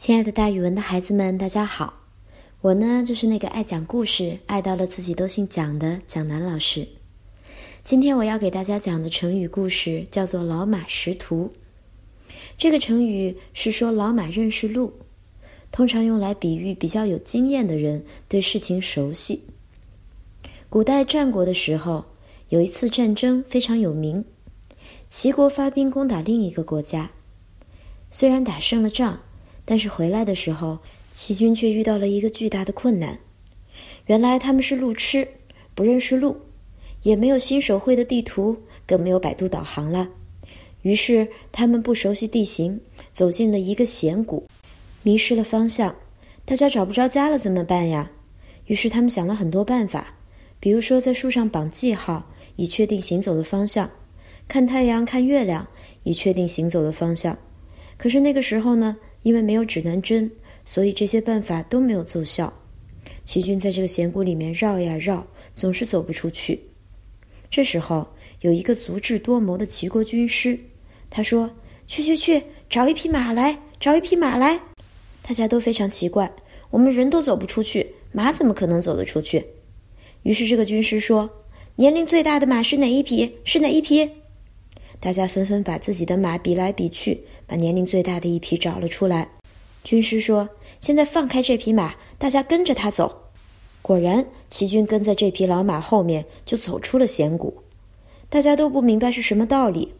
亲爱的，大语文的孩子们，大家好！我呢，就是那个爱讲故事、爱到了自己都姓蒋的蒋楠老师。今天我要给大家讲的成语故事叫做“老马识途”。这个成语是说老马认识路，通常用来比喻比较有经验的人对事情熟悉。古代战国的时候，有一次战争非常有名，齐国发兵攻打另一个国家，虽然打胜了仗。但是回来的时候，齐军却遇到了一个巨大的困难。原来他们是路痴，不认识路，也没有新手绘的地图，更没有百度导航了。于是他们不熟悉地形，走进了一个险谷，迷失了方向。大家找不着家了，怎么办呀？于是他们想了很多办法，比如说在树上绑记号，以确定行走的方向；看太阳、看月亮，以确定行走的方向。可是那个时候呢？因为没有指南针，所以这些办法都没有奏效。齐军在这个险谷里面绕呀绕，总是走不出去。这时候，有一个足智多谋的齐国军师，他说：“去去去，找一匹马来，找一匹马来。”大家都非常奇怪，我们人都走不出去，马怎么可能走得出去？于是这个军师说：“年龄最大的马是哪一匹？是哪一匹？”大家纷纷把自己的马比来比去。把年龄最大的一匹找了出来，军师说：“现在放开这匹马，大家跟着他走。”果然，齐军跟在这匹老马后面，就走出了险谷。大家都不明白是什么道理。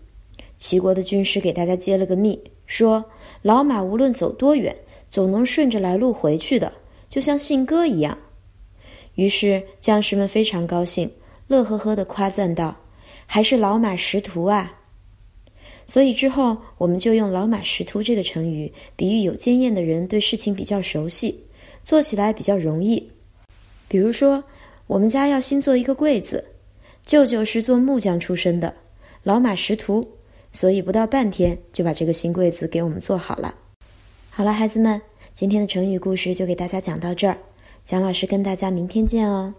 齐国的军师给大家揭了个秘，说：“老马无论走多远，总能顺着来路回去的，就像信鸽一样。”于是将士们非常高兴，乐呵呵地夸赞道：“还是老马识途啊！”所以之后，我们就用“老马识途”这个成语，比喻有经验的人对事情比较熟悉，做起来比较容易。比如说，我们家要新做一个柜子，舅舅是做木匠出身的，老马识途，所以不到半天就把这个新柜子给我们做好了。好了，孩子们，今天的成语故事就给大家讲到这儿，蒋老师跟大家明天见哦。